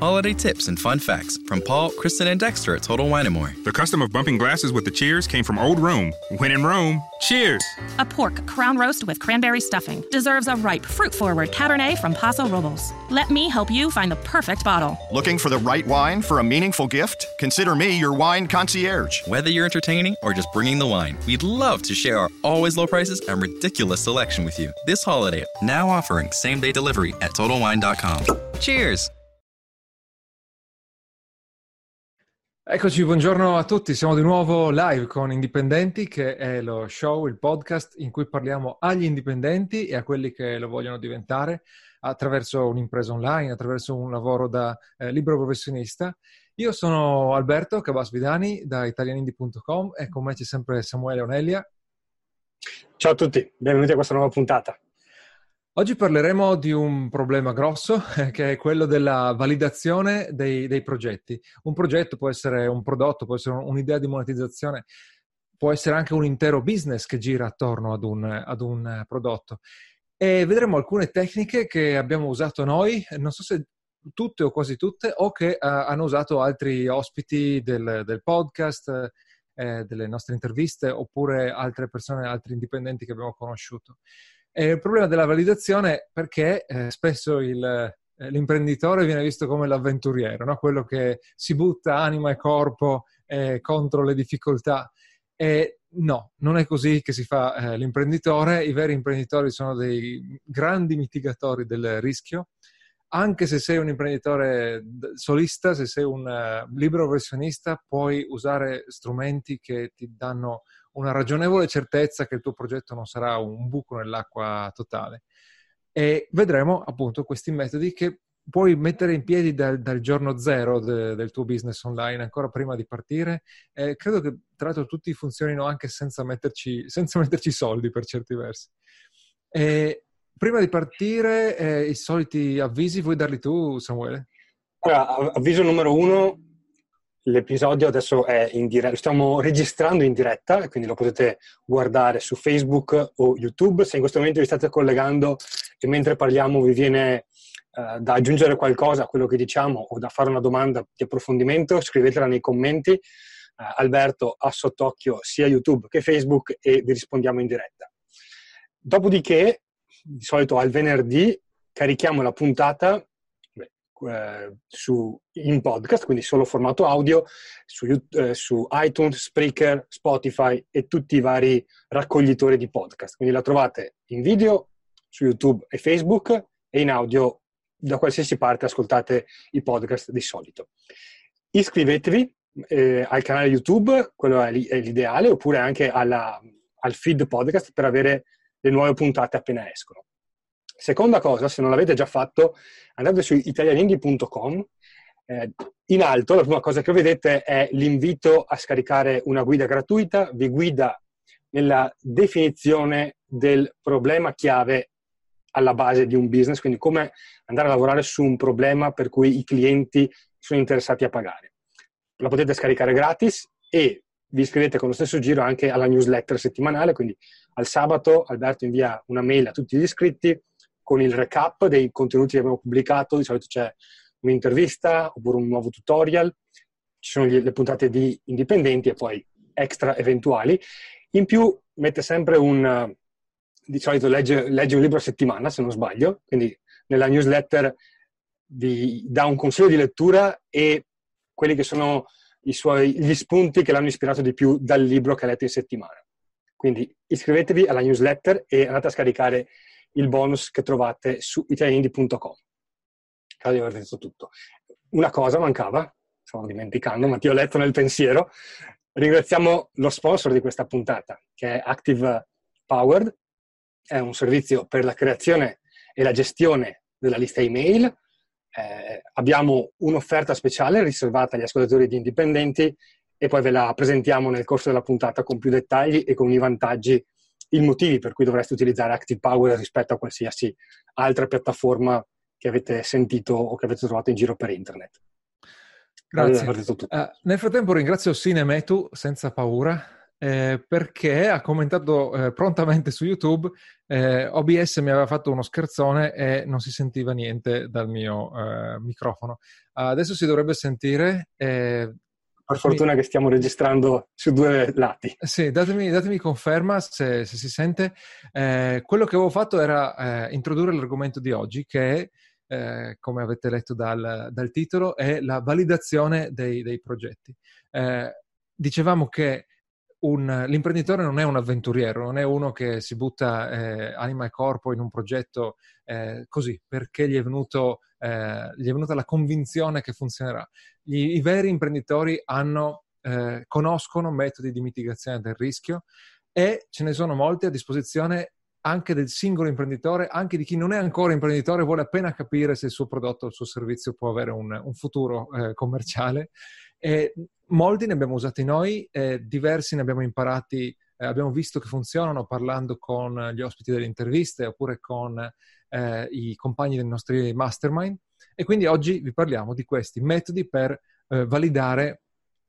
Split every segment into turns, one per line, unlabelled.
holiday tips, and fun facts from Paul, Kristen, and Dexter at Total Wine & More.
The custom of bumping glasses with the cheers came from old Rome. When in Rome, cheers!
A pork crown roast with cranberry stuffing deserves a ripe, fruit-forward Cabernet from Paso Robles. Let me help you find the perfect bottle.
Looking for the right wine for a meaningful gift? Consider me your wine concierge.
Whether you're entertaining or just bringing the wine, we'd love to share our always low prices and ridiculous selection with you. This holiday, now offering same-day delivery at TotalWine.com. Cheers!
Eccoci, buongiorno a tutti. Siamo di nuovo live con Indipendenti, che è lo show, il podcast in cui parliamo agli indipendenti e a quelli che lo vogliono diventare attraverso un'impresa online, attraverso un lavoro da eh, libero professionista. Io sono Alberto Cabasvidani da italianindi.com e con me c'è sempre Samuele Onelia.
Ciao a tutti, benvenuti a questa nuova puntata.
Oggi parleremo di un problema grosso che è quello della validazione dei, dei, progetti. Un progetto può essere un prodotto, può essere un'idea di monetizzazione, può essere anche un intero business che gira attorno ad un, ad un prodotto. E vedremo alcune tecniche che abbiamo usato noi, non so se tutte o quasi tutte, o che uh, hanno usato altri ospiti del, del podcast, eh, delle nostre interviste, oppure altre persone, altri indipendenti che abbiamo conosciuto. È il problema della validazione perché eh, spesso il, eh, l'imprenditore viene visto come l'avventuriero, no? quello che si butta anima e corpo eh, contro le difficoltà. E no, non è così che si fa eh, l'imprenditore. I veri imprenditori sono dei grandi mitigatori del rischio. Anche se sei un imprenditore solista, se sei un uh, libero professionista, puoi usare strumenti che ti danno una ragionevole certezza che il tuo progetto non sarà un buco nell'acqua totale. E vedremo appunto questi metodi che puoi mettere in piedi dal, dal giorno zero de, del tuo business online, ancora prima di partire. Eh, credo che tra l'altro tutti funzionino anche senza metterci, senza metterci soldi per certi versi. E prima di partire, eh, i soliti avvisi, vuoi darli tu, Samuele?
Allora, avviso numero uno, L'episodio adesso è in diretta, lo stiamo registrando in diretta, quindi lo potete guardare su Facebook o YouTube. Se in questo momento vi state collegando e mentre parliamo vi viene uh, da aggiungere qualcosa a quello che diciamo o da fare una domanda di approfondimento, scrivetela nei commenti. Uh, Alberto ha sott'occhio sia YouTube che Facebook e vi rispondiamo in diretta. Dopodiché, di solito al venerdì, carichiamo la puntata eh, su, in podcast, quindi solo formato audio, su, eh, su, iTunes, Spreaker, Spotify e tutti i vari raccoglitori di podcast. Quindi la trovate in video su YouTube e Facebook e in audio da qualsiasi parte ascoltate i podcast di solito. Iscrivetevi eh, al canale YouTube, quello è, è l'ideale, oppure anche alla, al feed podcast per avere le nuove puntate appena escono. Seconda cosa, se non l'avete già fatto, andate su italianindie.com. Eh, in alto, la prima cosa che vedete è l'invito a scaricare una guida gratuita, vi guida nella definizione del problema chiave alla base di un business, quindi come andare a lavorare su un problema per cui i clienti sono interessati a pagare. La potete scaricare gratis e vi iscrivete con lo stesso giro anche alla newsletter settimanale, quindi al sabato Alberto invia una mail a tutti gli iscritti con il recap dei contenuti che abbiamo pubblicato, di solito c'è un'intervista oppure un nuovo tutorial, ci sono le puntate di indipendenti e poi extra eventuali. In più mette sempre un, di solito legge, legge un libro a settimana se non sbaglio, quindi nella newsletter vi dà un consiglio di lettura e quelli che sono suoi, gli spunti che l'hanno ispirato di più dal libro che ha letto in settimana. Quindi iscrivetevi alla newsletter e andate a scaricare il bonus che trovate su italianindi.com. Credo di aver detto tutto. Una cosa mancava, stavo dimenticando, ma ti ho letto nel pensiero. Ringraziamo lo sponsor di questa puntata, che è Active Powered. È un servizio per la creazione e la gestione della lista email. Eh, abbiamo un'offerta speciale riservata agli ascoltatori di indipendenti e poi ve la presentiamo nel corso della puntata con più dettagli e con i vantaggi i motivi per cui dovreste utilizzare Active Power rispetto a qualsiasi altra piattaforma che avete sentito o che avete trovato in giro per internet.
Grazie. Uh, nel frattempo ringrazio Sine Metu senza paura. eh, perché ha commentato eh, prontamente su YouTube eh, OBS mi aveva fatto uno scherzone e non si sentiva niente dal mio eh, microfono. adesso si dovrebbe sentire.
Eh, per fortuna che stiamo registrando su due lati.
Sì, datemi, datemi conferma se, se, si sente. Eh, quello che avevo fatto era introdurre l'argomento di oggi, che eh, come avete letto dal, dal, titolo, è la validazione dei, dei progetti. Eh, dicevamo che un, l'imprenditore non è un avventuriero, non è uno che si butta eh, anima e corpo in un progetto eh, così, perché gli è, venuto, eh, gli è, venuta la convinzione che funzionerà. Gli, I veri imprenditori hanno, eh, conoscono metodi di mitigazione del rischio e ce ne sono molti a disposizione anche del singolo imprenditore, anche di chi non è ancora imprenditore, vuole appena capire se il suo prodotto o il suo servizio può avere un, un futuro eh, commerciale. E molti ne abbiamo usati noi, eh, diversi ne abbiamo imparati, eh, abbiamo visto che funzionano parlando con gli ospiti delle interviste oppure con eh, i compagni dei nostri mastermind. E quindi oggi vi parliamo di questi metodi per eh, validare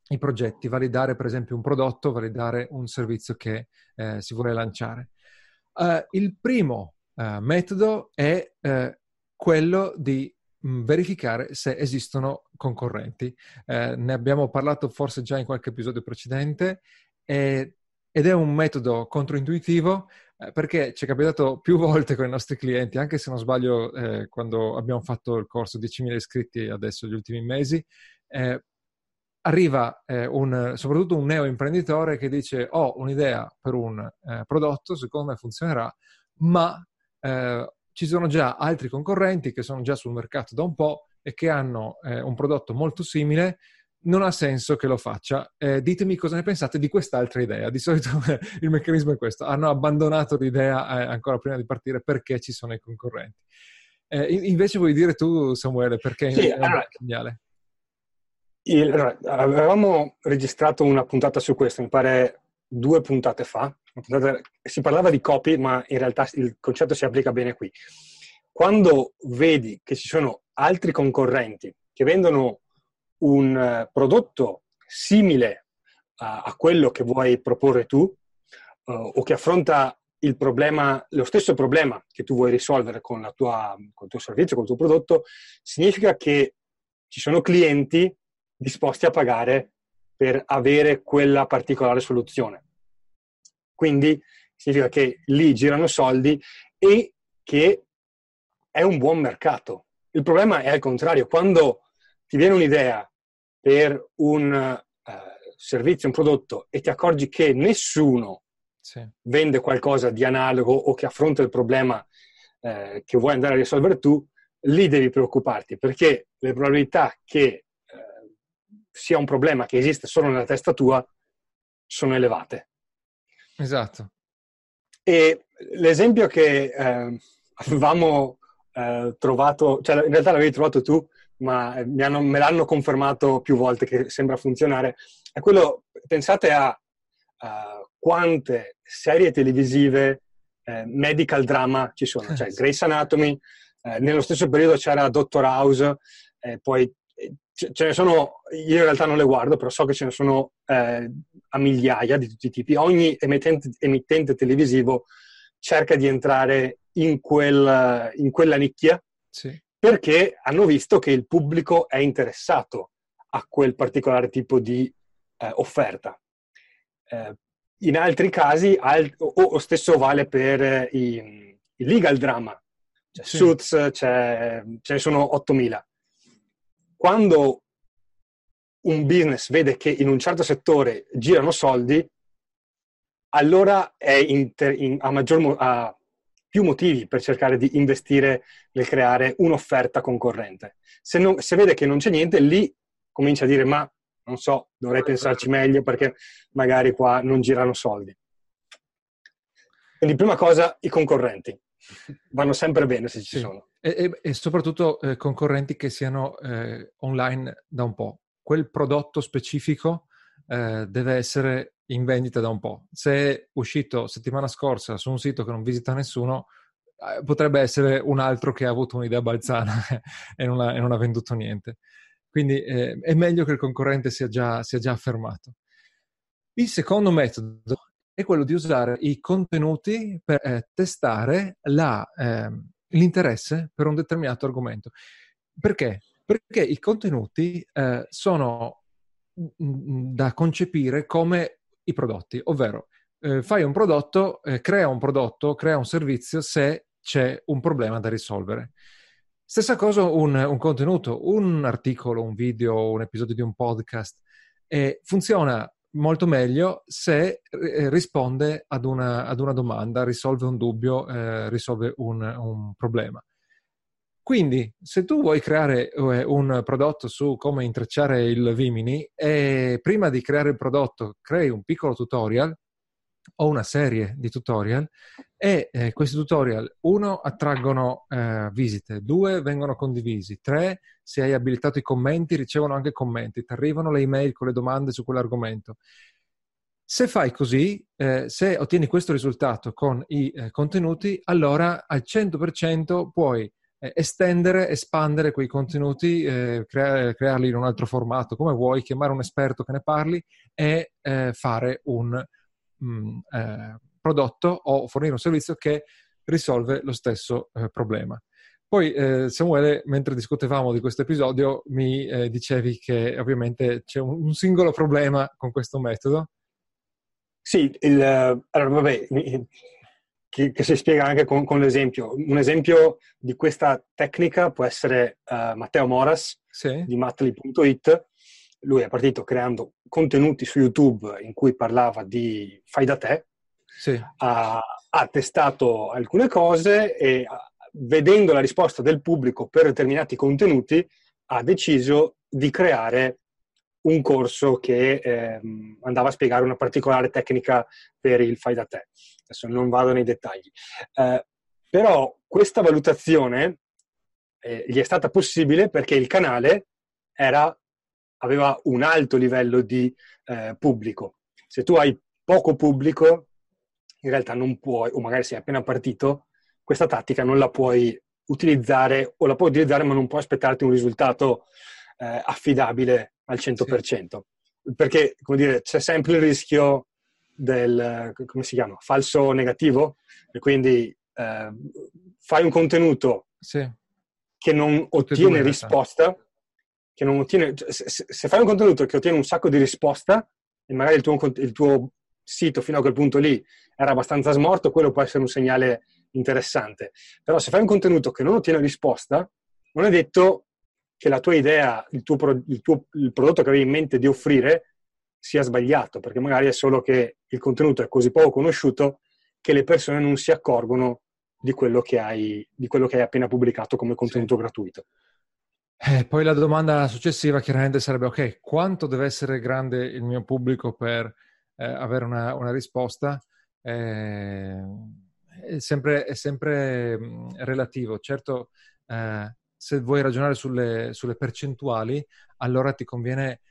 i progetti, validare per esempio un prodotto, validare un servizio che eh, si vuole lanciare. Uh, il primo metodo è quello di mm, verificare se esistono concorrenti. ne abbiamo parlato forse già in qualche episodio precedente e, ed è un metodo controintuitivo perché ci è capitato più volte con i nostri clienti, anche se non sbaglio eh, quando abbiamo fatto il corso 10.000 iscritti adesso gli ultimi mesi, eh, arriva eh, un, soprattutto un neo imprenditore che dice ho un'idea per un eh, prodotto, secondo me funzionerà, ma eh, ci sono già altri concorrenti che sono già sul mercato da un po' e che hanno eh, un prodotto molto simile, non ha senso che lo faccia. Eh, ditemi cosa ne pensate di quest'altra idea. Di solito il meccanismo è questo, hanno abbandonato l'idea eh, ancora prima di partire perché ci sono i concorrenti. invece vuoi dire tu, Samuele, perché
sì,
è
allora,
geniale?
Il, avevamo registrato una puntata su questo, mi pare due puntate fa. Puntata, si parlava di copy, ma in realtà il concetto si applica bene qui. Quando vedi che ci sono altri concorrenti che vendono un uh, prodotto simile a, a, quello che vuoi proporre tu uh, o che affronta problema, lo stesso problema che tu vuoi risolvere con, tua, con il tuo servizio, con il tuo prodotto, significa che ci sono clienti disposti a pagare per avere quella particolare soluzione. Quindi significa che lì girano soldi e che è un buon mercato. Il problema è al contrario, quando ti viene un'idea per un uh, servizio, un prodotto e ti accorgi che nessuno sì. vende qualcosa di analogo o che affronta il problema uh, che vuoi andare a risolvere tu, lì devi preoccuparti perché le probabilità che sia un problema che esiste solo nella testa tua, sono elevate.
Esatto.
E l'esempio che eh, avevamo eh, trovato, cioè in realtà l'avevi trovato tu, ma hanno, me l'hanno confermato più volte che sembra funzionare, è quello, pensate a, a quante serie televisive eh, medical drama ci sono, cioè Grace Anatomy, eh, nello stesso periodo c'era Doctor House, eh, poi ce ne sono, io in realtà non le guardo, però so che ce ne sono eh, a migliaia di tutti i tipi. Ogni emittente, emittente televisivo cerca di entrare in, quel, in quella nicchia sì. perché hanno visto che il pubblico è interessato a quel particolare tipo di eh, offerta. Eh, in altri casi, al, o, o, stesso vale per i, i legal drama. C'è sì. Suits, ce ne sono 8000 quando un business vede che in un certo settore girano soldi, allora inter, in, ha, maggior, ha più motivi per cercare di investire nel creare un'offerta concorrente. Se, non, se, vede che non c'è niente, lì comincia a dire ma non so, dovrei pensarci meglio perché magari qua non girano soldi. Quindi prima cosa, i concorrenti vanno sempre bene se ci sì. sono.
E, e, soprattutto eh, concorrenti che siano eh, online da un po'. Quel prodotto specifico eh, deve essere in vendita da un po'. Se è uscito settimana scorsa su un sito che non visita nessuno, eh, potrebbe essere un altro che ha avuto un'idea balzana e, non ha, e, non ha, venduto niente. Quindi eh, è meglio che il concorrente sia già, sia già affermato. Il secondo metodo è quello di usare i contenuti per eh, testare la, eh, l'interesse per un determinato argomento. Perché? Perché i contenuti eh, sono da concepire come i prodotti, ovvero eh, fai un prodotto, eh, crea un prodotto, crea un servizio se c'è un problema da risolvere. Stessa cosa un, un contenuto, un articolo, un video, un episodio di un podcast. Eh, funziona molto meglio se eh, risponde ad una, ad una, domanda, risolve un dubbio, eh, risolve un, un, problema. Quindi, se tu vuoi creare eh, un prodotto su come intrecciare il Vimini e prima di creare il prodotto crei un piccolo tutorial o una serie di tutorial e eh, questi tutorial, uno, attraggono eh, visite, due, vengono condivisi, tre, se hai abilitato i commenti, ricevono anche commenti, ti arrivano le email con le domande su quell'argomento. Se fai così, eh, se ottieni questo risultato con i eh, contenuti, allora al 100% puoi estendere, espandere quei contenuti, eh, crea- crearli in un altro formato, come vuoi, chiamare un esperto che ne parli e eh, fare un mh, mm, eh, prodotto o fornire un servizio che risolve lo stesso eh, problema. Poi eh, Samuele, mentre discutevamo di questo episodio, mi dicevi che ovviamente c'è un, un singolo problema con questo metodo.
Sì, il, allora vabbè, che, che, si spiega anche con, con, l'esempio. Un esempio di questa tecnica può essere uh, Matteo Moras sì. di matli.it. Lui è partito creando contenuti su YouTube in cui parlava di fai da te. Sì. Ha, ha, testato alcune cose e vedendo la risposta del pubblico per determinati contenuti ha deciso di creare un corso che eh, andava a spiegare una particolare tecnica per il fai da te. Adesso non vado nei dettagli. Eh, però questa valutazione eh, gli è stata possibile perché il canale era, aveva un alto livello di eh, pubblico. Se tu hai poco pubblico, in realtà non puoi, o magari sei appena partito, questa tattica non la puoi utilizzare o la puoi utilizzare ma non puoi aspettarti un risultato eh, affidabile al 100%. Sì. Perché, come dire, c'è sempre il rischio del, come si chiama, falso negativo, e quindi eh, fai un contenuto sì. che non ottiene risposta, che non ottiene, cioè, se, se, fai un contenuto che ottiene un sacco di risposta, e magari il tuo, il tuo sito fino a quel punto lì era abbastanza smorto, quello può essere un segnale interessante. Però se fai un contenuto che non ottiene risposta, non è detto che la tua idea, il, tuo, il, tuo, il prodotto che avevi in mente di offrire sia sbagliato, perché magari è solo che il contenuto è così poco conosciuto che le persone non si accorgono di quello che hai, quello che hai appena pubblicato come contenuto sì. gratuito.
Eh, poi la domanda successiva chiaramente sarebbe, ok, quanto deve essere grande il mio pubblico per eh, avere una, una risposta? Eh, è, sempre, è sempre mh, relativo. Certo, eh, se vuoi ragionare sulle, sulle percentuali, allora ti conviene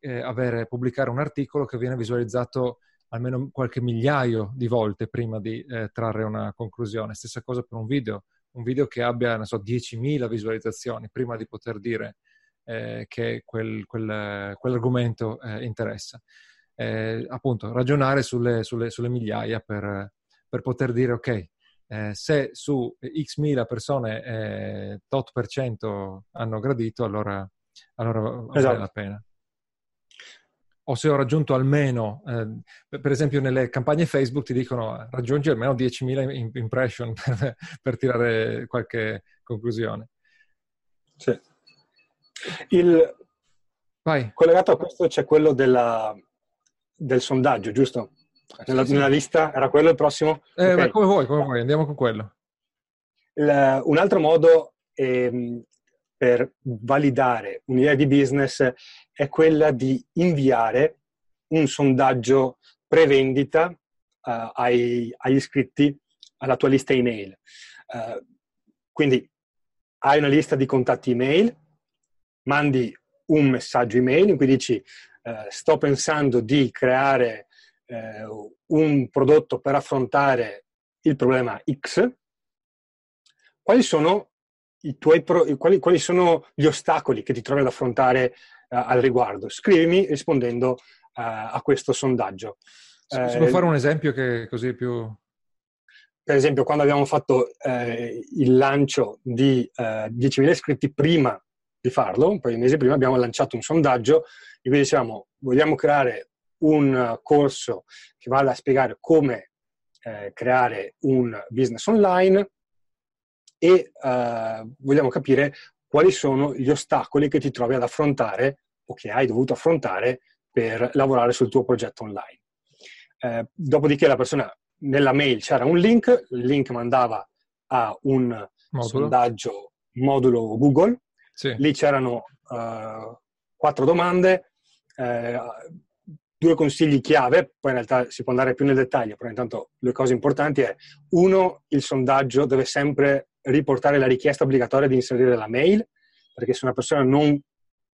eh, avere, pubblicare un articolo che viene visualizzato almeno qualche migliaio di volte prima di eh, trarre una conclusione. Stessa cosa per un video, un video che abbia, non so, 10.000 visualizzazioni prima di poter dire eh, che quel, quel, quell'argomento eh, interessa. Eh, appunto, ragionare sulle, sulle, sulle migliaia per, per, poter dire, ok, eh, se su x mila persone eh, tot per cento hanno gradito, allora, allora vale esatto. la pena o se ho raggiunto almeno, eh, per esempio nelle campagne Facebook ti dicono raggiungi almeno 10.000 impression per, per tirare qualche conclusione.
Sì. Il... Vai. Collegato a questo c'è quello della, del sondaggio, giusto? Nella, sì, sì. nella, lista era quello il prossimo?
Eh, okay. come vuoi, come vuoi, andiamo con quello.
Il, un altro modo è, per validare un'idea di business è quella di inviare un sondaggio pre-vendita uh, ai, agli iscritti alla tua lista email. Uh, quindi hai una lista di contatti email, mandi un messaggio email in cui dici uh, sto pensando di creare un prodotto per affrontare il problema X. Quali sono tuoi quali, quali, sono gli ostacoli che ti trovi ad affrontare al riguardo. Scrivimi rispondendo a questo sondaggio.
Si eh, può fare un esempio che così è più...
Per esempio, quando abbiamo fatto eh, il lancio di eh, 10.000 iscritti prima di farlo, un paio di mesi prima, abbiamo lanciato un sondaggio in cui dicevamo vogliamo creare un corso che vada a spiegare come eh, creare un business online e eh, vogliamo capire quali sono gli ostacoli che ti trovi ad affrontare o che hai dovuto affrontare per lavorare sul tuo progetto online. Eh, dopodiché la persona nella mail c'era un link, il link mandava a un modulo. sondaggio modulo Google, sì. lì c'erano uh, quattro domande, eh, due consigli chiave, poi in realtà si può andare più nel dettaglio, però intanto le cose importanti è uno, il sondaggio deve sempre riportare la richiesta obbligatoria di inserire la mail, perché se una persona non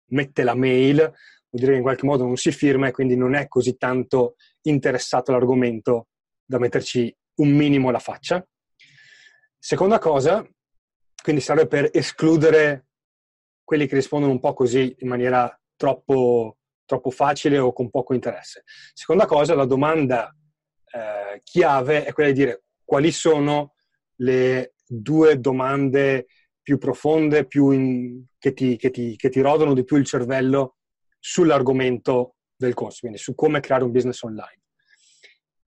mette la mail vuol dire che in qualche modo non si firma e quindi non è così tanto interessato all'argomento da metterci un minimo la faccia. Seconda cosa, quindi serve per escludere quelli che rispondono un po' così in maniera troppo, troppo facile o con poco interesse. Seconda cosa, la domanda eh, chiave è quella di dire quali sono le due domande più profonde, più in, che, ti, che, ti, che ti rodono di più il cervello sull'argomento del corso, quindi su come creare un business online.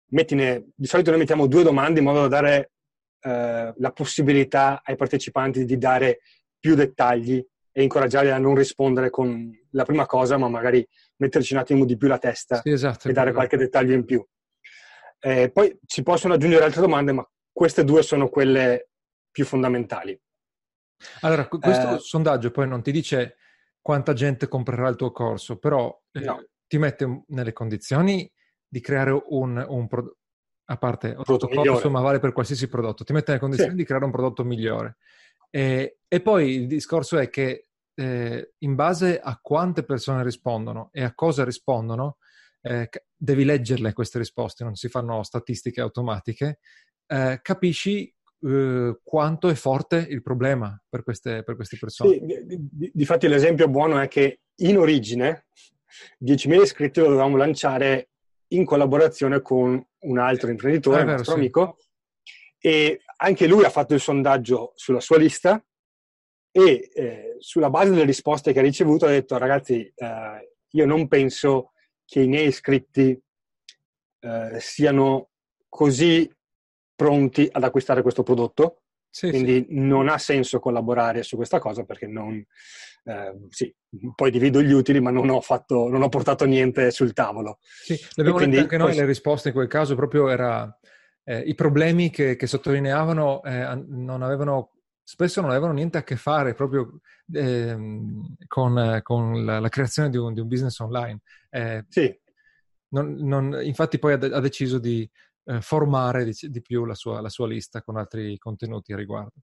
Mettine, di solito noi mettiamo due domande in modo da dare eh, la possibilità ai partecipanti di dare più dettagli e incoraggiarli a non rispondere con la prima cosa, ma magari metterci un attimo di più la testa sì, esatto, e dare qualche dettaglio in più. Eh, poi si possono aggiungere altre domande, ma queste due sono quelle più fondamentali.
Allora, questo eh, sondaggio poi non ti dice quanta gente comprerà il tuo corso, però eh, no. ti mette nelle condizioni di creare un, un prodotto, a parte un prodotto corso, ma vale per qualsiasi prodotto, ti mette nelle condizioni sì. di creare un prodotto migliore. E, e, poi il discorso è che eh, in base a quante persone rispondono e a cosa rispondono, eh, devi leggerle queste risposte, non si fanno statistiche automatiche, eh, capisci eh, quanto è forte il problema per queste, per queste persone.
Sì, di, difatti l'esempio buono è che in origine 10.000 iscritti lo dovevamo lanciare in collaborazione con un altro imprenditore, un nostro sì. amico, e anche lui ha fatto il sondaggio sulla sua lista e eh, sulla base delle risposte che ha ricevuto ha detto ragazzi eh, io non penso che i miei iscritti eh, siano così pronti ad acquistare questo prodotto, sì, quindi sì. non ha senso collaborare su questa cosa perché non, eh, sì, poi divido gli utili ma non ho, fatto, non ho portato niente sul tavolo.
Sì, l'abbiamo letto anche noi, poi... le risposte in quel caso proprio era eh, i problemi che, che sottolineavano eh, non avevano spesso non avevano niente a che fare proprio eh, con, con la, la, creazione di un, di un business online. Eh,
sì.
Non, non, infatti poi ha, ha deciso di eh, formare di, di più la sua, la sua, lista con altri contenuti a riguardo.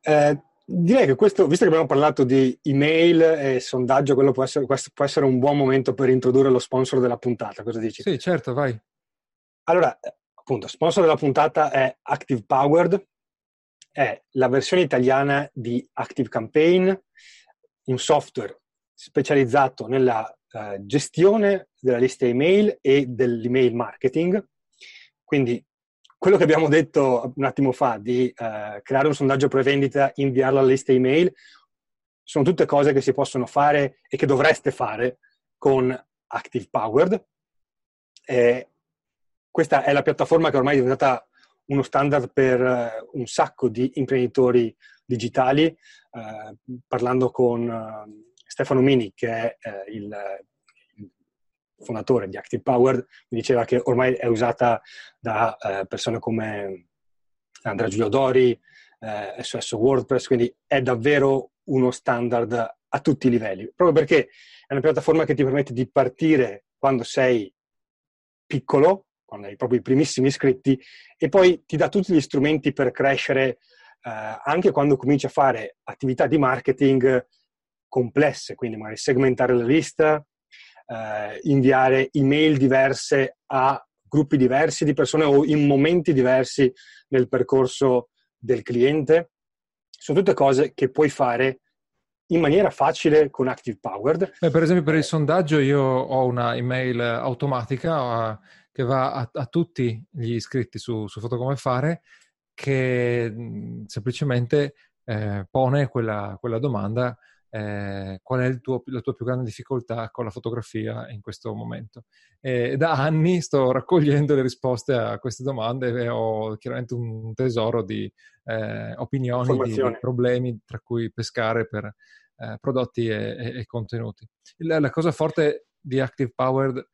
Eh, direi che questo, visto che abbiamo parlato di email e sondaggio, quello può essere, può essere un buon momento per introdurre lo sponsor della puntata. Cosa dici?
Sì, certo, vai.
Allora, appunto, sponsor della puntata è Active Powered, è la versione italiana di Active Campaign, un software specializzato nella uh, gestione della lista email e dell'email marketing. Quindi quello che abbiamo detto un attimo fa di uh, creare un sondaggio pre-vendita, inviarlo alla lista email, sono tutte cose che si possono fare e che dovreste fare con Active Powered. Eh, questa è la piattaforma che ormai è diventata uno standard per uh, un sacco di imprenditori digitali. Uh, parlando con uh, Stefano Mini, che è il, fondatore di Active Power, mi diceva che ormai è usata da persone come Andrea Giulio Dori, SOS WordPress, quindi è davvero uno standard a tutti i livelli, proprio perché è una piattaforma che ti permette di partire quando sei piccolo, quando hai proprio i primissimi iscritti, e poi ti dà tutti gli strumenti per crescere eh, anche quando cominci a fare attività di marketing complesse, quindi magari segmentare la lista, eh, inviare email diverse a gruppi diversi di persone o in momenti diversi nel percorso del cliente. Sono tutte cose che puoi fare in maniera facile con Active Powered.
Beh, per esempio per il sondaggio io ho una email automatica uh, che va a, a, tutti gli iscritti su, su Foto Come Fare che mh, semplicemente eh, pone quella, quella domanda eh, qual è tuo, la tua più grande difficoltà con la fotografia in questo momento. E da anni sto raccogliendo le risposte a queste domande e ho chiaramente un tesoro di eh, opinioni, di, di, problemi tra cui pescare per eh, prodotti e, e, e contenuti. La, la, cosa forte di Active Powered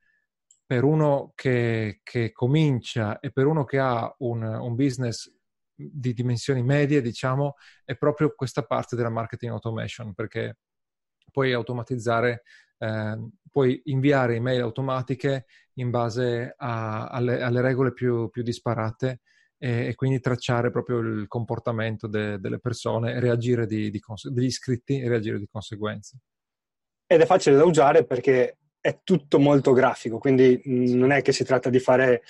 per uno che, che comincia e per uno che ha un, un business di dimensioni medie, diciamo, è proprio questa parte della marketing automation, perché puoi automatizzare, eh, puoi inviare email automatiche in base a, alle, alle, regole più, più disparate e, e, quindi tracciare proprio il comportamento de, delle persone reagire di, di cons- degli iscritti e reagire di conseguenza.
Ed è facile da usare perché è tutto molto grafico, quindi non è che si tratta di fare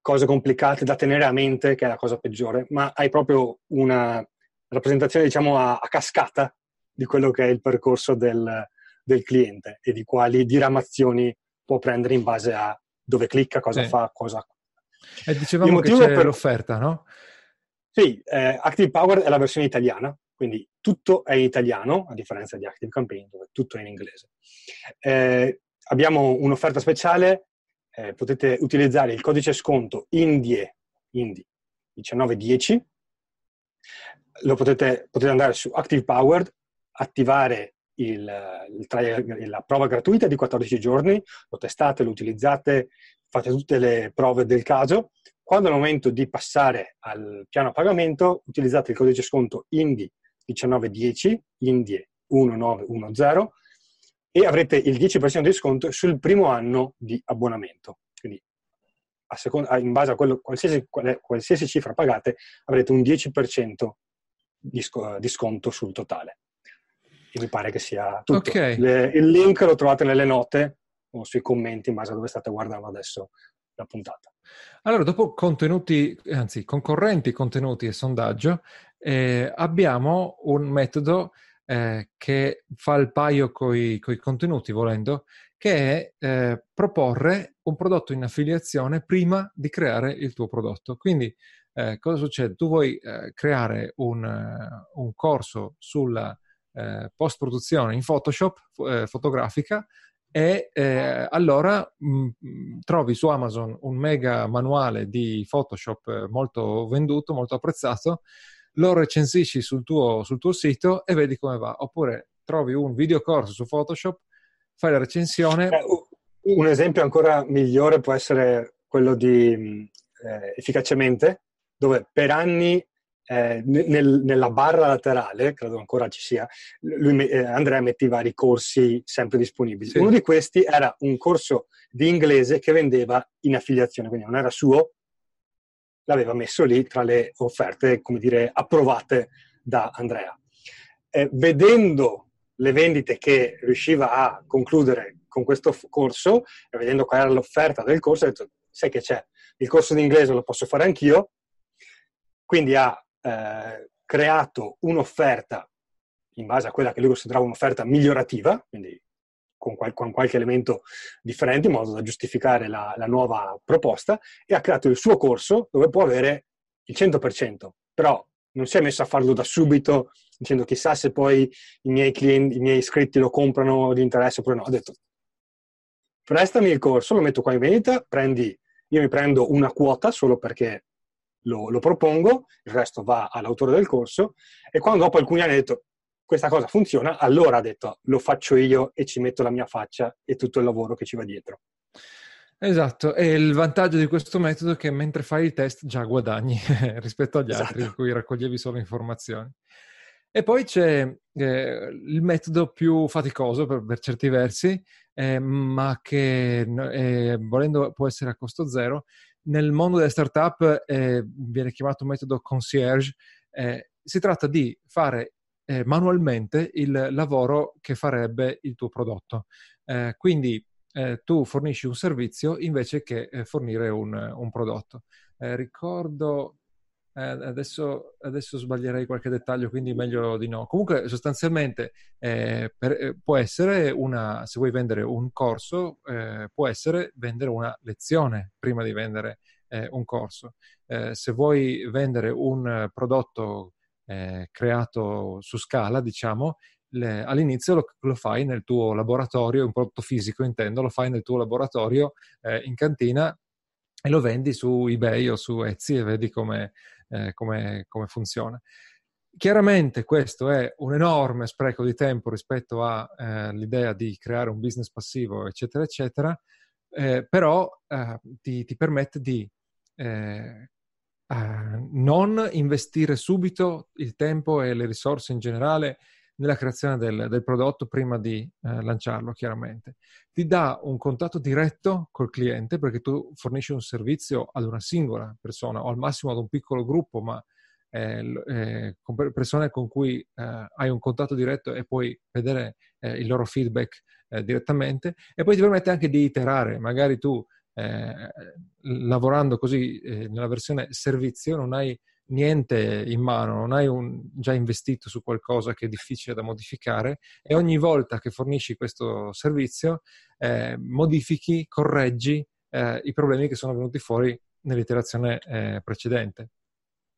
cose complicate da tenere a mente, che è la cosa peggiore, ma hai proprio una rappresentazione, diciamo, a, a cascata di quello che è il percorso del, del, cliente e di quali diramazioni può prendere in base a dove clicca, cosa sì. fa, cosa...
E dicevamo che c'è per... l'offerta, no?
Sì, eh, Active Power è la versione italiana, quindi tutto è in italiano, a differenza di Active Campaign, dove tutto è in inglese. Eh, abbiamo un'offerta speciale, eh, potete utilizzare il codice sconto INDIE, INDI 1910, lo potete, potete andare su Active Powered, attivare il, il, la prova gratuita di 14 giorni, lo testate, lo utilizzate, fate tutte le prove del caso. Quando è il momento di passare al piano pagamento, utilizzate il codice sconto INDI 1910, INDIE 1910, e avrete il 10% di sconto sul primo anno di abbonamento. Quindi seconda, in base a quello, qualsiasi, qualsiasi, cifra pagate avrete un 10% di, di sconto sul totale. E mi pare che sia tutto. Okay. Le, il link lo trovate nelle note o sui commenti in base a dove state guardando adesso la puntata.
Allora, dopo contenuti, anzi, concorrenti contenuti e sondaggio, eh, abbiamo un metodo eh, che fa il paio con i contenuti, volendo, che è eh, proporre un prodotto in affiliazione prima di creare il tuo prodotto. Quindi, eh, cosa succede? Tu vuoi eh, creare un, uh, un, corso sulla uh, post-produzione in Photoshop fotografica e allora mh, mm, trovi su Amazon un mega manuale di Photoshop molto venduto, molto apprezzato, lo recensisci sul tuo, sul tuo sito e vedi come va. Oppure trovi un videocorso su Photoshop, fai la recensione.
Eh, un esempio ancora migliore può essere quello di eh, Efficacemente, dove per anni eh, nel, nella barra laterale, credo ancora ci sia, lui, eh, Andrea metteva vari corsi sempre disponibili. Sì. Uno di questi era un corso di inglese che vendeva in affiliazione, quindi non era suo, l'aveva messo lì tra le offerte, come dire, approvate da Andrea. Eh, vedendo le vendite che riusciva a concludere con questo corso e vedendo qual era l'offerta del corso, ha detto, sai che c'è, il corso di inglese lo posso fare anch'io, quindi ha eh, creato un'offerta in base a quella che lui considerava un'offerta migliorativa, quindi con, qual- con, qualche elemento differente in modo da giustificare la, la, nuova proposta e ha creato il suo corso dove può avere il 100%, però non si è messo a farlo da subito dicendo chissà se poi i miei clienti, i miei iscritti lo comprano di interesse oppure no, ha detto prestami il corso, lo metto qua in vendita, prendi, io mi prendo una quota solo perché lo, lo propongo, il resto va all'autore del corso e quando dopo alcuni anni ha detto questa cosa funziona, allora ha detto lo faccio io e ci metto la mia faccia e tutto il lavoro che ci va dietro.
Esatto, e il vantaggio di questo metodo è che mentre fai il test già guadagni rispetto agli altri esatto. in cui raccoglievi solo informazioni. E poi c'è eh, il metodo più faticoso per, per certi versi, eh, ma che eh, volendo può essere a costo zero. Nel mondo delle startup eh, viene chiamato metodo concierge. Eh, si tratta di fare eh, manualmente il lavoro che farebbe il tuo prodotto. Eh, quindi eh, tu fornisci un servizio invece che eh, fornire un, un prodotto. Eh, ricordo eh, adesso, adesso, sbaglierei qualche dettaglio, quindi meglio di no. Comunque, sostanzialmente, eh, per, eh, può essere una, se vuoi vendere un corso, eh, può essere vendere una lezione prima di vendere un corso. Se vuoi vendere un prodotto creato su scala, diciamo, le, all'inizio lo, lo, fai nel tuo laboratorio, un prodotto fisico intendo, lo fai nel tuo laboratorio in cantina e lo vendi su eBay o su Etsy e vedi come eh, come, come, funziona. Chiaramente questo è un enorme spreco di tempo rispetto all'idea eh, di creare un business passivo, eccetera, eccetera, eh, però eh, ti, ti, permette di eh, non investire subito il tempo e le risorse in generale nella creazione del, del prodotto prima di eh, lanciarlo, chiaramente. Ti dà un contatto diretto col cliente perché tu fornisci un servizio ad una singola persona o al massimo ad un piccolo gruppo, ma eh, eh, con persone con cui eh, hai un contatto diretto e puoi vedere eh, il loro feedback eh, direttamente e poi ti permette anche di iterare. Magari tu lavorando così nella versione servizio non hai niente in mano, non hai un, già investito su qualcosa che è difficile da modificare e ogni volta che fornisci questo servizio eh, modifichi, correggi eh, i problemi che sono venuti fuori nell'iterazione eh, precedente.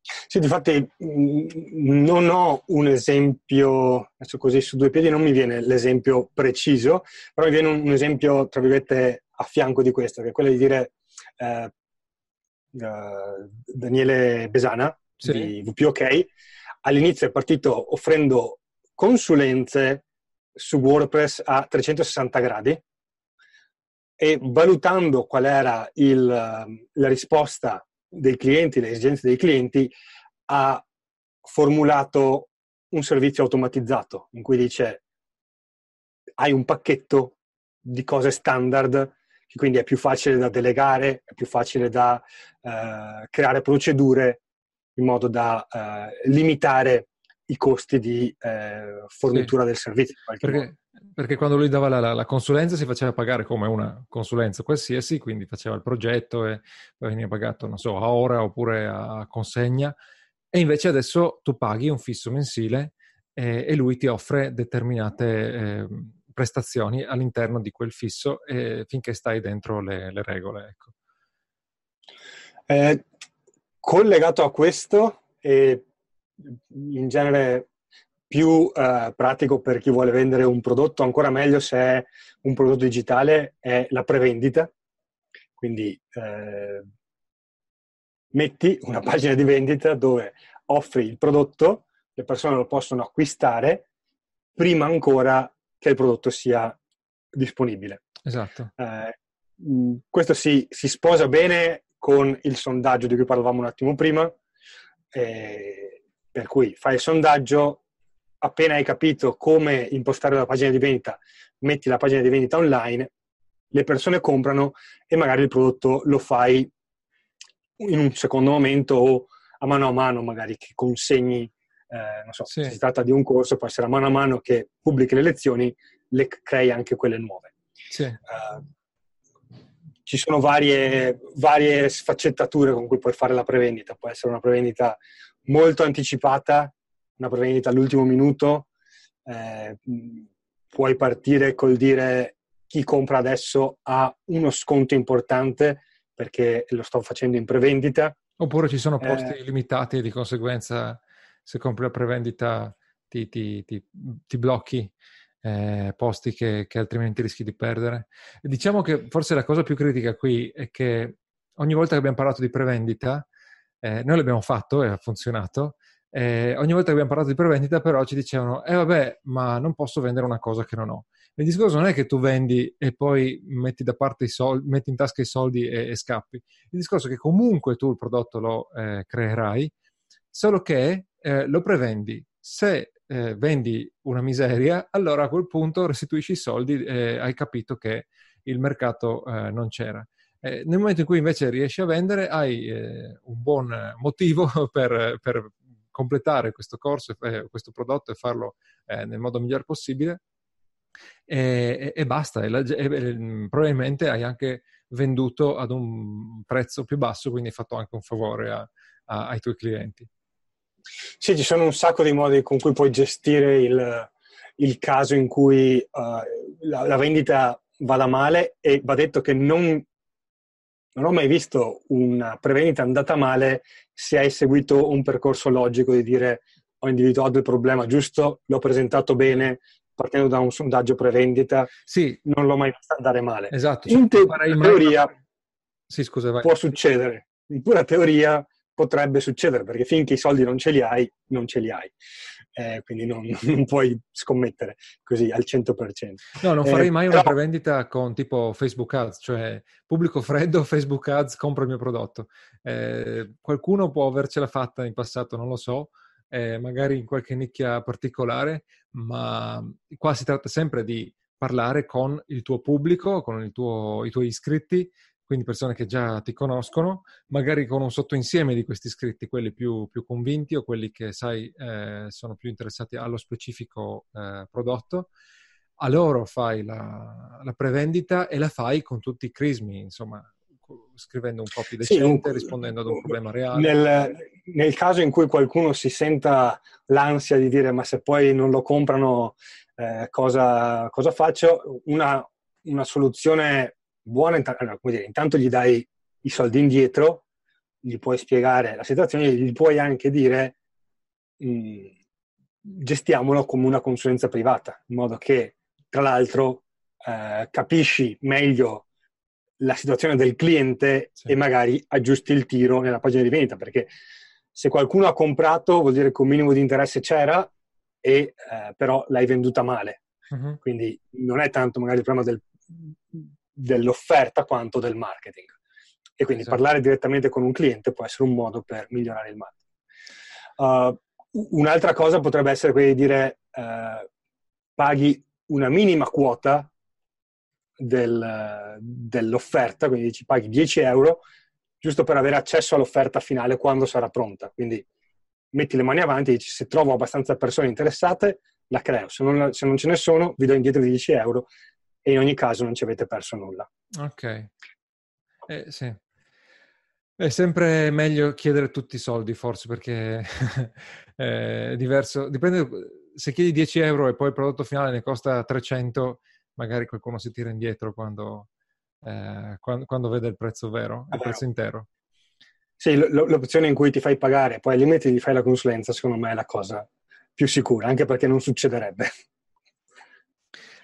Sì, infatti mm, non ho un esempio, adesso così su due piedi non mi viene l'esempio preciso, però mi viene un esempio, tra virgolette, a fianco di questo, che è quello di dire uh, Daniele Besana, sì. di VPOK, all'inizio è partito offrendo consulenze su WordPress a 360 gradi e valutando qual era il, la risposta dei clienti, le esigenze dei clienti, ha formulato un servizio automatizzato in cui dice hai un pacchetto di cose standard che quindi è più facile da delegare, è più facile da eh, creare procedure in modo da eh, limitare i costi di eh, fornitura sì. del servizio.
Perché, perché, quando lui dava la, la, la, consulenza si faceva pagare come una consulenza qualsiasi, quindi faceva il progetto e poi veniva pagato, non so, a ora oppure a consegna. E invece adesso tu paghi un fisso mensile e, e lui ti offre determinate eh, prestazioni all'interno di quel fisso eh, finché stai dentro le, le regole. Ecco.
Eh, collegato a questo e in genere più eh, pratico per chi vuole vendere un prodotto, ancora meglio se è un prodotto digitale, è la prevendita. Quindi eh, metti una pagina di vendita dove offri il prodotto, le persone lo possono acquistare prima ancora che il prodotto sia disponibile.
Esatto.
Eh, questo si, si sposa bene con il sondaggio di cui parlavamo un attimo prima, eh, per cui fai il sondaggio, appena hai capito come impostare la pagina di vendita, metti la pagina di vendita online, le persone comprano e magari il prodotto lo fai in un secondo momento o a mano a mano magari che consegni, eh, non so, sì. se si tratta di un corso, può essere a mano a mano che pubblichi le lezioni, le crei anche quelle nuove.
Sì. Uh,
ci sono varie, varie sfaccettature con cui puoi fare la prevendita. Può essere una prevendita molto anticipata, una prevendita all'ultimo minuto. Eh, puoi partire col dire chi compra adesso ha uno sconto importante perché lo sto facendo in prevendita.
Oppure ci sono posti eh, limitati e di conseguenza se compri la prevendita ti, ti, ti, ti blocchi eh, posti che, che, altrimenti rischi di perdere. Diciamo che forse la cosa più critica qui è che ogni volta che abbiamo parlato di prevendita, eh, noi l'abbiamo fatto e ha funzionato, eh, ogni volta che abbiamo parlato di prevendita però ci dicevano, eh vabbè, ma non posso vendere una cosa che non ho. Il discorso non è che tu vendi e poi metti da parte i soldi, metti in tasca i soldi e, e scappi. Il discorso è che comunque tu il prodotto lo eh, creerai, solo che eh, lo prevendi. Se eh, vendi una miseria, allora a quel punto restituisci i soldi e hai capito che il mercato eh, non c'era. Eh, nel momento in cui invece riesci a vendere, hai eh, un buon motivo per, per completare questo corso, eh, questo prodotto e farlo eh, nel modo migliore possibile. E, e, basta, e la, e, probabilmente hai anche venduto ad un prezzo più basso, quindi hai fatto anche un favore a, a, ai tuoi clienti.
Sì, ci sono un sacco di modi con cui puoi gestire il, il caso in cui uh, la, la, vendita vada male e va detto che non, non ho mai visto una prevendita andata male se hai seguito un percorso logico di dire ho individuato il problema giusto, l'ho presentato bene, partendo da un sondaggio prevendita, sì. non l'ho mai visto andare male.
Esatto.
In te- teoria
sì, scusa,
può succedere, in pura teoria potrebbe succedere, perché finché i soldi non ce li hai, non ce li hai. Eh, quindi non, non, puoi scommettere così al 100%.
No, non farei eh, mai una prevendita con tipo Facebook Ads, cioè pubblico freddo, Facebook Ads, compra il mio prodotto. Eh, qualcuno può avercela fatta in passato, non lo so, eh, magari in qualche nicchia particolare, ma qua si tratta sempre di parlare con il tuo pubblico, con tuo, i tuoi iscritti, quindi persone che già ti conoscono, magari con un sottoinsieme di questi iscritti, quelli più, più convinti o quelli che sai eh, sono più interessati allo specifico eh, prodotto. A loro fai la, la, prevendita e la fai con tutti i crismi, insomma, scrivendo un copy decente, sì, rispondendo ad un problema reale.
Nel, nel, caso in cui qualcuno si senta l'ansia di dire ma se poi non lo comprano eh, cosa, cosa, faccio, una, una soluzione buona, allora, dire, intanto gli dai i soldi indietro, gli puoi spiegare la situazione, gli puoi anche dire mh, mm, gestiamolo come una consulenza privata, in modo che tra l'altro eh, capisci meglio la situazione del cliente sì. e magari aggiusti il tiro nella pagina di vendita, perché se qualcuno ha comprato vuol dire che un minimo di interesse c'era e eh, però l'hai venduta male. Uh-huh. Quindi non è tanto magari il problema del, dell'offerta quanto del marketing. E quindi esatto. parlare direttamente con un cliente può essere un modo per migliorare il marketing. Uh, un'altra cosa potrebbe essere quella di dire uh, paghi una minima quota del, dell'offerta, quindi ci paghi 10 euro giusto per avere accesso all'offerta finale quando sarà pronta. Quindi metti le mani avanti e dici se trovo abbastanza persone interessate la creo, se non, se non ce ne sono vi do indietro di 10 euro e in ogni caso non ci avete perso nulla.
Ok, eh, sì. È sempre meglio chiedere tutti i soldi, forse, perché è diverso. Dipende, se chiedi 10 euro e poi il prodotto finale ne costa 300, magari qualcuno si tira indietro quando, eh, quando, quando vede il prezzo vero, il prezzo intero.
Sì, l'opzione in cui ti fai pagare, poi al limite ti fai la consulenza, secondo me è la cosa più sicura, anche perché non succederebbe.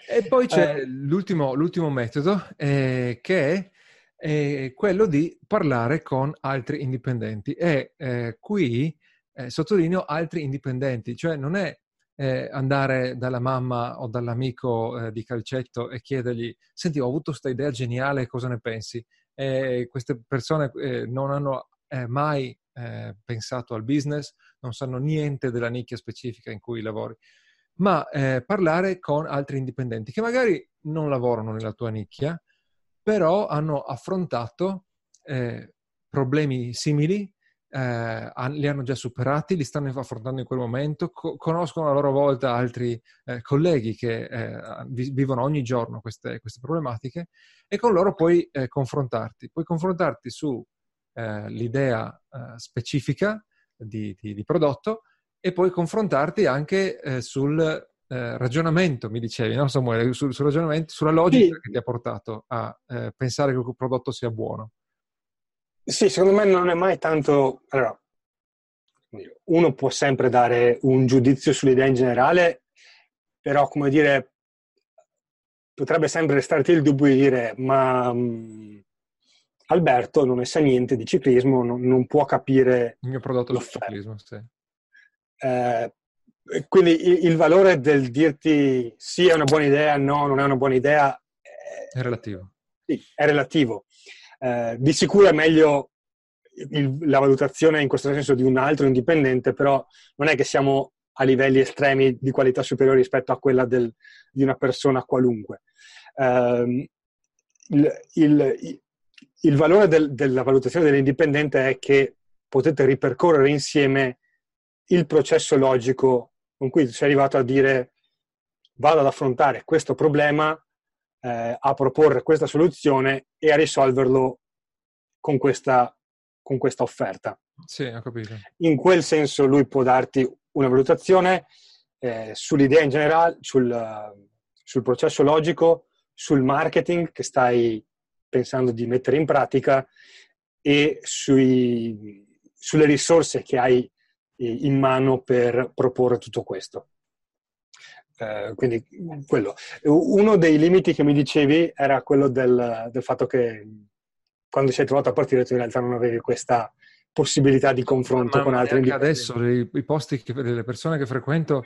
E poi c'è eh. l'ultimo, l'ultimo, metodo eh, che è, è, quello di parlare con altri indipendenti. E eh, qui eh, sottolineo altri indipendenti, cioè non è eh, andare dalla mamma o dall'amico eh, di calcetto e chiedergli, senti, ho avuto questa idea geniale, cosa ne pensi? Queste persone eh, non hanno eh, mai eh, pensato al business, non sanno niente della nicchia specifica in cui lavori, ma eh, parlare con altri indipendenti che magari non lavorano nella tua nicchia, però hanno affrontato problemi simili eh, li hanno già superati, li stanno affrontando in quel momento, co- conoscono a loro volta altri eh, colleghi che eh, vi- vivono ogni giorno queste, queste, problematiche e con loro puoi eh, confrontarti. Puoi confrontarti sull'idea eh, eh, specifica di, di, di, prodotto e puoi confrontarti anche sul ragionamento, mi dicevi, no Samuele, sul, sul ragionamento, sulla logica sì. che ti ha portato a pensare che quel prodotto sia buono.
Sì, secondo me non è mai tanto... Allora, uno può sempre dare un giudizio sull'idea in generale, però, come dire, potrebbe sempre restarti il dubbio di dire, ma um, Alberto non ne sa niente di ciclismo, non, non può capire...
Il mio prodotto di ciclismo, sì.
Eh, quindi il, il, valore del dirti sì è una buona idea, no, non è una buona idea...
È, è relativo.
Sì, è relativo. Eh, di sicuro è meglio il, la valutazione in questo senso di un altro indipendente, però non è che siamo a livelli estremi di qualità superiori rispetto a quella del, di una persona qualunque. Eh, il, il, il, valore del, della valutazione dell'indipendente è che potete ripercorrere insieme il processo logico con cui sei arrivato a dire vado ad affrontare questo problema eh, a proporre questa soluzione e a risolverlo con questa, con questa offerta.
Sì, ho capito.
In quel senso lui può darti una valutazione eh, sull'idea in generale, sul, sul processo logico, sul marketing che stai pensando di mettere in pratica e sui, sulle risorse che hai in mano per proporre tutto questo. Eh, quindi quello. Uno dei limiti che mi dicevi era quello del, del fatto che quando sei trovato a partire tu in realtà non avevi questa possibilità di confronto
Ma
con altri
Anche adesso i, i posti, che, le persone che frequento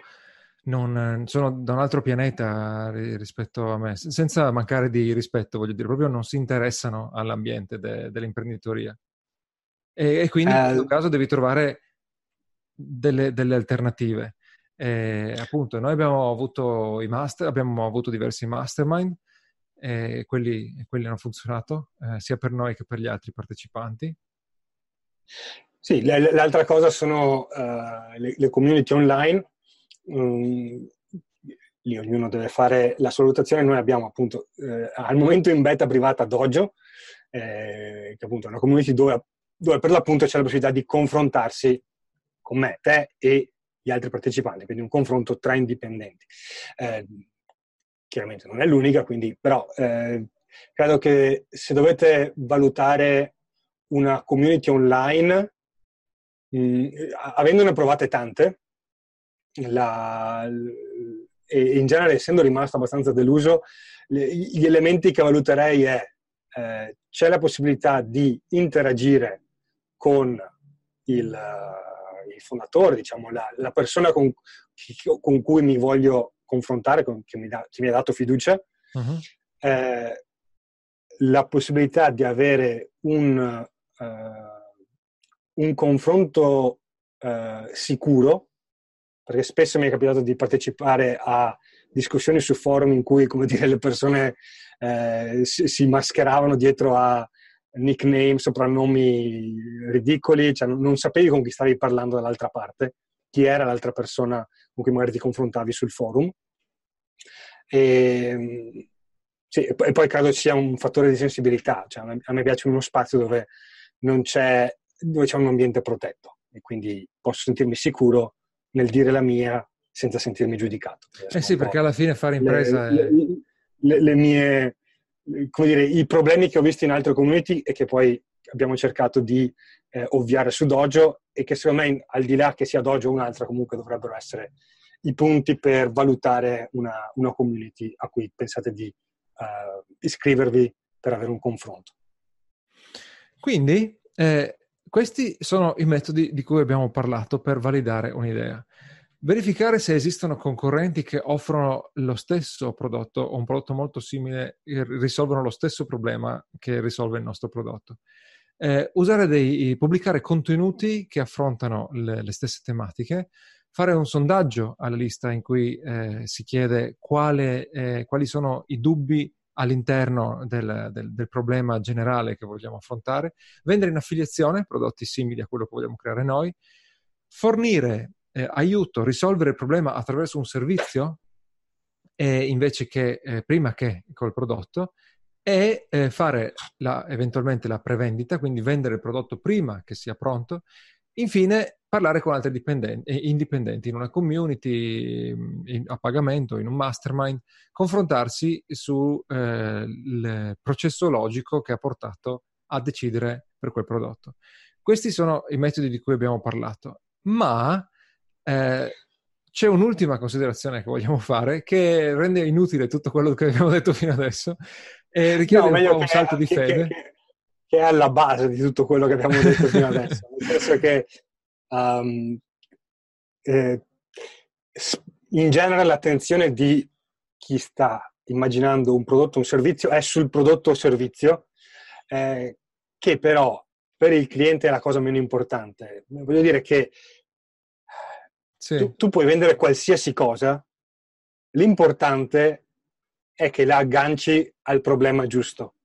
non, sono da un altro pianeta rispetto a me, senza mancare di rispetto, voglio dire, proprio non si interessano all'ambiente de, dell'imprenditoria. E, e quindi eh, in questo caso devi trovare delle, delle alternative. E, appunto, noi abbiamo avuto i master, abbiamo avuto diversi mastermind e quelli, quelli hanno funzionato eh, sia per noi che per gli altri partecipanti.
Sì, l'altra cosa sono uh, le, le, community online. Um, lì ognuno deve fare la valutazione. Noi abbiamo appunto eh, al momento in beta privata Dojo, eh, che appunto è una community dove, dove per l'appunto c'è la possibilità di confrontarsi con me, te e gli altri partecipanti, quindi un confronto tra indipendenti. Eh, chiaramente non è l'unica, quindi, però eh, credo che se dovete valutare una community online, mh, mm, avendone provate tante, la, e in genere essendo rimasto abbastanza deluso, gli elementi che valuterei è eh, c'è la possibilità di interagire con il, il fondatore, diciamo, la, la persona con, con, cui mi voglio confrontare, con, che, mi da, che, mi ha dato fiducia, uh-huh. eh, la possibilità di avere un, uh, un confronto uh, sicuro, perché spesso mi è capitato di partecipare a discussioni su forum in cui, come dire, le persone eh, si, si, mascheravano dietro a nickname, soprannomi ridicoli, cioè non, sapevi con chi stavi parlando dall'altra parte, chi era l'altra persona con cui magari ti confrontavi sul forum. E, sì, e poi credo sia un fattore di sensibilità, cioè, a me piace uno spazio dove non c'è, dove c'è un ambiente protetto e quindi posso sentirmi sicuro nel dire la mia senza sentirmi giudicato.
Eh sì, perché alla fine fare impresa
le,
è...
le, le mie come dire, i problemi che ho visto in altre community e che poi abbiamo cercato di eh, ovviare su Dojo e che secondo me, al di là che sia Dojo o un'altra, comunque dovrebbero essere i punti per valutare una, una community a cui pensate di uh, iscrivervi per avere un confronto.
Quindi, eh, questi sono i metodi di cui abbiamo parlato per validare un'idea. Verificare se esistono concorrenti che offrono lo stesso prodotto o un prodotto molto simile risolvono lo stesso problema che risolve il nostro prodotto. Eh, dei, pubblicare contenuti che affrontano le, le, stesse tematiche, fare un sondaggio alla lista in cui eh, si chiede quale, eh, quali sono i dubbi all'interno del, del, del, problema generale che vogliamo affrontare, vendere in affiliazione prodotti simili a quello che vogliamo creare noi, fornire eh, aiuto risolvere il problema attraverso un servizio eh, invece che eh, prima che col prodotto e eh, fare la, eventualmente la prevendita, quindi vendere il prodotto prima che sia pronto. Infine, parlare con altri eh, indipendenti in una community mm, in, a pagamento, in un mastermind, confrontarsi sul eh, processo logico che ha portato a decidere per quel prodotto. Questi sono i metodi di cui abbiamo parlato, ma eh, c'è un'ultima considerazione che vogliamo fare che rende inutile tutto quello che abbiamo detto fino adesso e richiede no, un po' un salto di fede.
Che, che, è alla base di tutto quello che abbiamo detto fino adesso. Nel senso che um, eh, in genere l'attenzione di chi sta immaginando un prodotto o un servizio è sul prodotto o servizio, eh, che però per il cliente è la cosa meno importante. Voglio dire che sì. tu, tu, puoi vendere qualsiasi cosa, l'importante è che la agganci al problema giusto.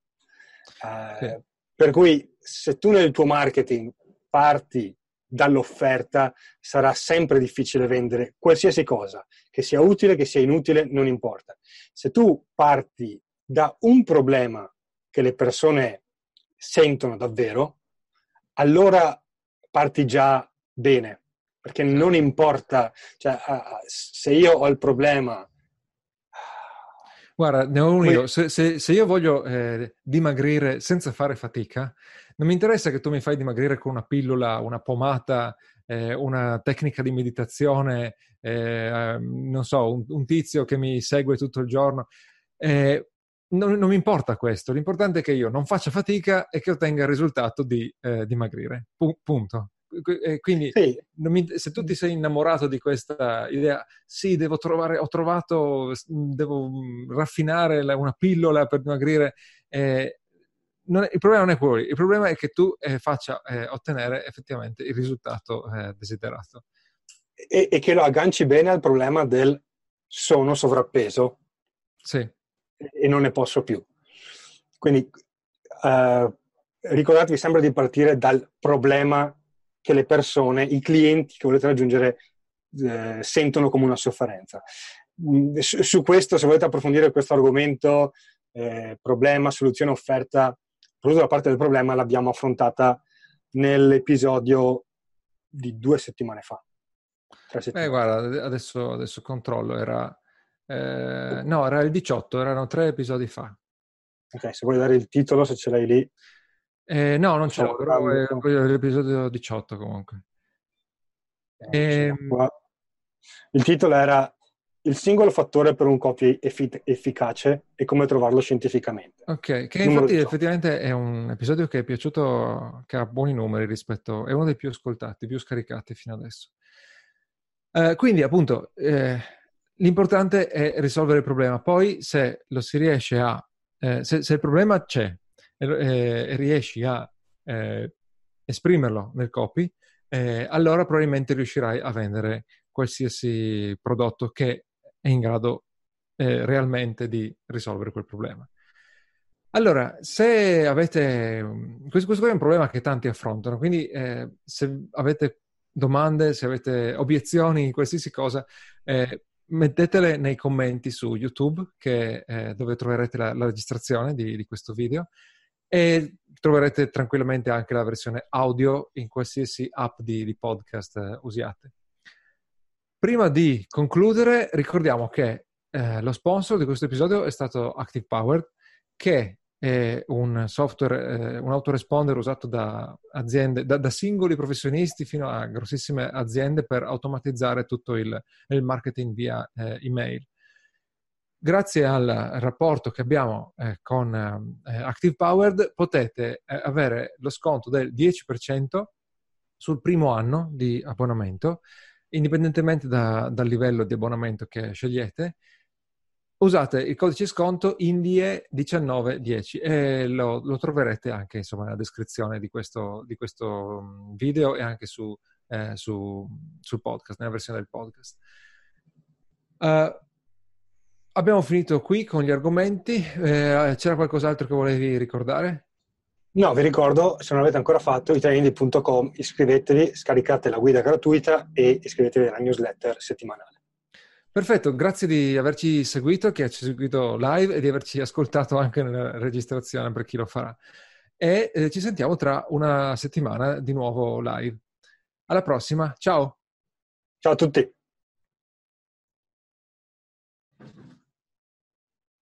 Uh, sì. Per cui se tu nel tuo marketing parti dall'offerta, sarà sempre difficile vendere qualsiasi cosa, che sia utile, che sia inutile, non importa. Se tu parti da un problema che le persone sentono davvero, allora parti già bene, perché non importa, cioè, se io ho il problema...
Guarda, ne ho uno io. Se, se, se, io voglio eh, dimagrire senza fare fatica, non mi interessa che tu mi fai dimagrire con una pillola, una pomata, eh, una tecnica di meditazione, eh, ehm, non so, un, un, tizio che mi segue tutto il giorno. Eh, non, non, mi importa questo, l'importante è che io non faccia fatica e che ottenga il risultato di eh, dimagrire. P- punto. Quindi sì. mi, se tu ti sei innamorato di questa idea, sì, devo trovare, ho trovato, devo raffinare una pillola per dimagrire, eh, non, il problema non è quello, il problema è che tu eh, faccia eh, ottenere effettivamente il risultato eh, desiderato.
E, e, che lo agganci bene al problema del sono sovrappeso.
Sì
e non ne posso più. Quindi eh, ricordatevi sempre di partire dal problema che le persone, i clienti che volete raggiungere eh, sentono come una sofferenza. Mm, su, su, questo, se volete approfondire questo argomento, eh, problema, soluzione, offerta, soprattutto la parte del problema l'abbiamo affrontata nell'episodio di due settimane fa.
Beh, guarda, adesso, adesso controllo, era eh, no, era il 18, erano tre episodi fa.
Ok, se vuoi dare il titolo, se ce l'hai lì.
Eh, no, non ce l'ho, però è l'episodio 18 comunque.
Eh. Ehm, il titolo era Il singolo fattore per un copy effi- efficace e come trovarlo scientificamente.
Ok, che infatti 18. effettivamente è un episodio che è piaciuto, che ha buoni numeri rispetto, è uno dei più ascoltati, più scaricati fino adesso. Uh, quindi appunto... Eh, L'importante è risolvere il problema. Poi, se lo si riesce a, eh, se, se, il problema c'è e eh, riesci a eh, esprimerlo nel copy, eh, allora probabilmente riuscirai a vendere qualsiasi prodotto che è in grado eh, realmente di risolvere quel problema. Allora, se avete... Questo, questo è un problema che tanti affrontano, quindi eh, se avete domande, se avete obiezioni, qualsiasi cosa, eh, mettetele nei commenti su YouTube, che, eh, dove troverete la, la registrazione di, di, questo video, e troverete tranquillamente anche la versione audio in qualsiasi app di, di podcast eh, usiate. Prima di concludere, ricordiamo che eh, lo sponsor di questo episodio è stato Active Power, che è un software, eh, un autoresponder usato da aziende, da, da, singoli professionisti fino a grossissime aziende per automatizzare tutto il, il marketing via eh, email. Grazie al rapporto che abbiamo eh, con eh, Active Powered potete eh, avere lo sconto del 10% sul primo anno di abbonamento, indipendentemente da, dal livello di abbonamento che scegliete usate il codice sconto INDIE1910 e lo, lo troverete anche insomma, nella descrizione di questo, di questo, mm, video e anche su, eh, su, sul podcast, nella versione del podcast. Uh, abbiamo finito qui con gli argomenti. Eh, c'era qualcos'altro che volevi ricordare?
No, vi ricordo, se non l'avete ancora fatto, italiani.com, iscrivetevi, scaricate la guida gratuita e iscrivetevi alla newsletter settimanale.
Perfetto, grazie di averci seguito, che ci ha seguito live e di averci ascoltato anche nella registrazione per chi lo farà. E eh, ci sentiamo tra una settimana di nuovo live. Alla prossima, ciao!
Ciao a tutti!